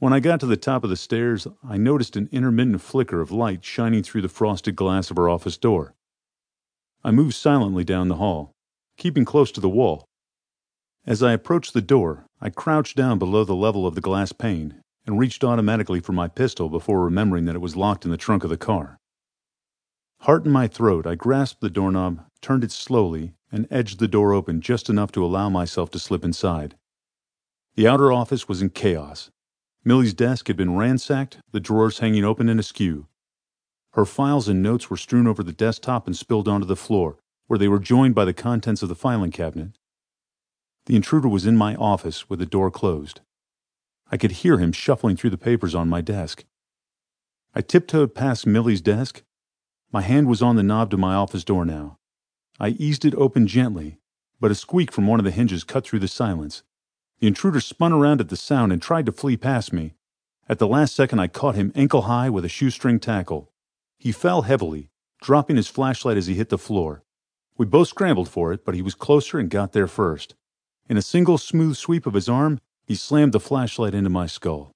When I got to the top of the stairs, I noticed an intermittent flicker of light shining through the frosted glass of our office door. I moved silently down the hall, keeping close to the wall. As I approached the door, I crouched down below the level of the glass pane and reached automatically for my pistol before remembering that it was locked in the trunk of the car. Heart in my throat, I grasped the doorknob, turned it slowly, and edged the door open just enough to allow myself to slip inside. The outer office was in chaos. Millie's desk had been ransacked, the drawers hanging open and askew. Her files and notes were strewn over the desktop and spilled onto the floor, where they were joined by the contents of the filing cabinet. The intruder was in my office with the door closed. I could hear him shuffling through the papers on my desk. I tiptoed past Millie's desk. My hand was on the knob to my office door now. I eased it open gently, but a squeak from one of the hinges cut through the silence. The intruder spun around at the sound and tried to flee past me. At the last second, I caught him ankle high with a shoestring tackle. He fell heavily, dropping his flashlight as he hit the floor. We both scrambled for it, but he was closer and got there first. In a single smooth sweep of his arm, he slammed the flashlight into my skull.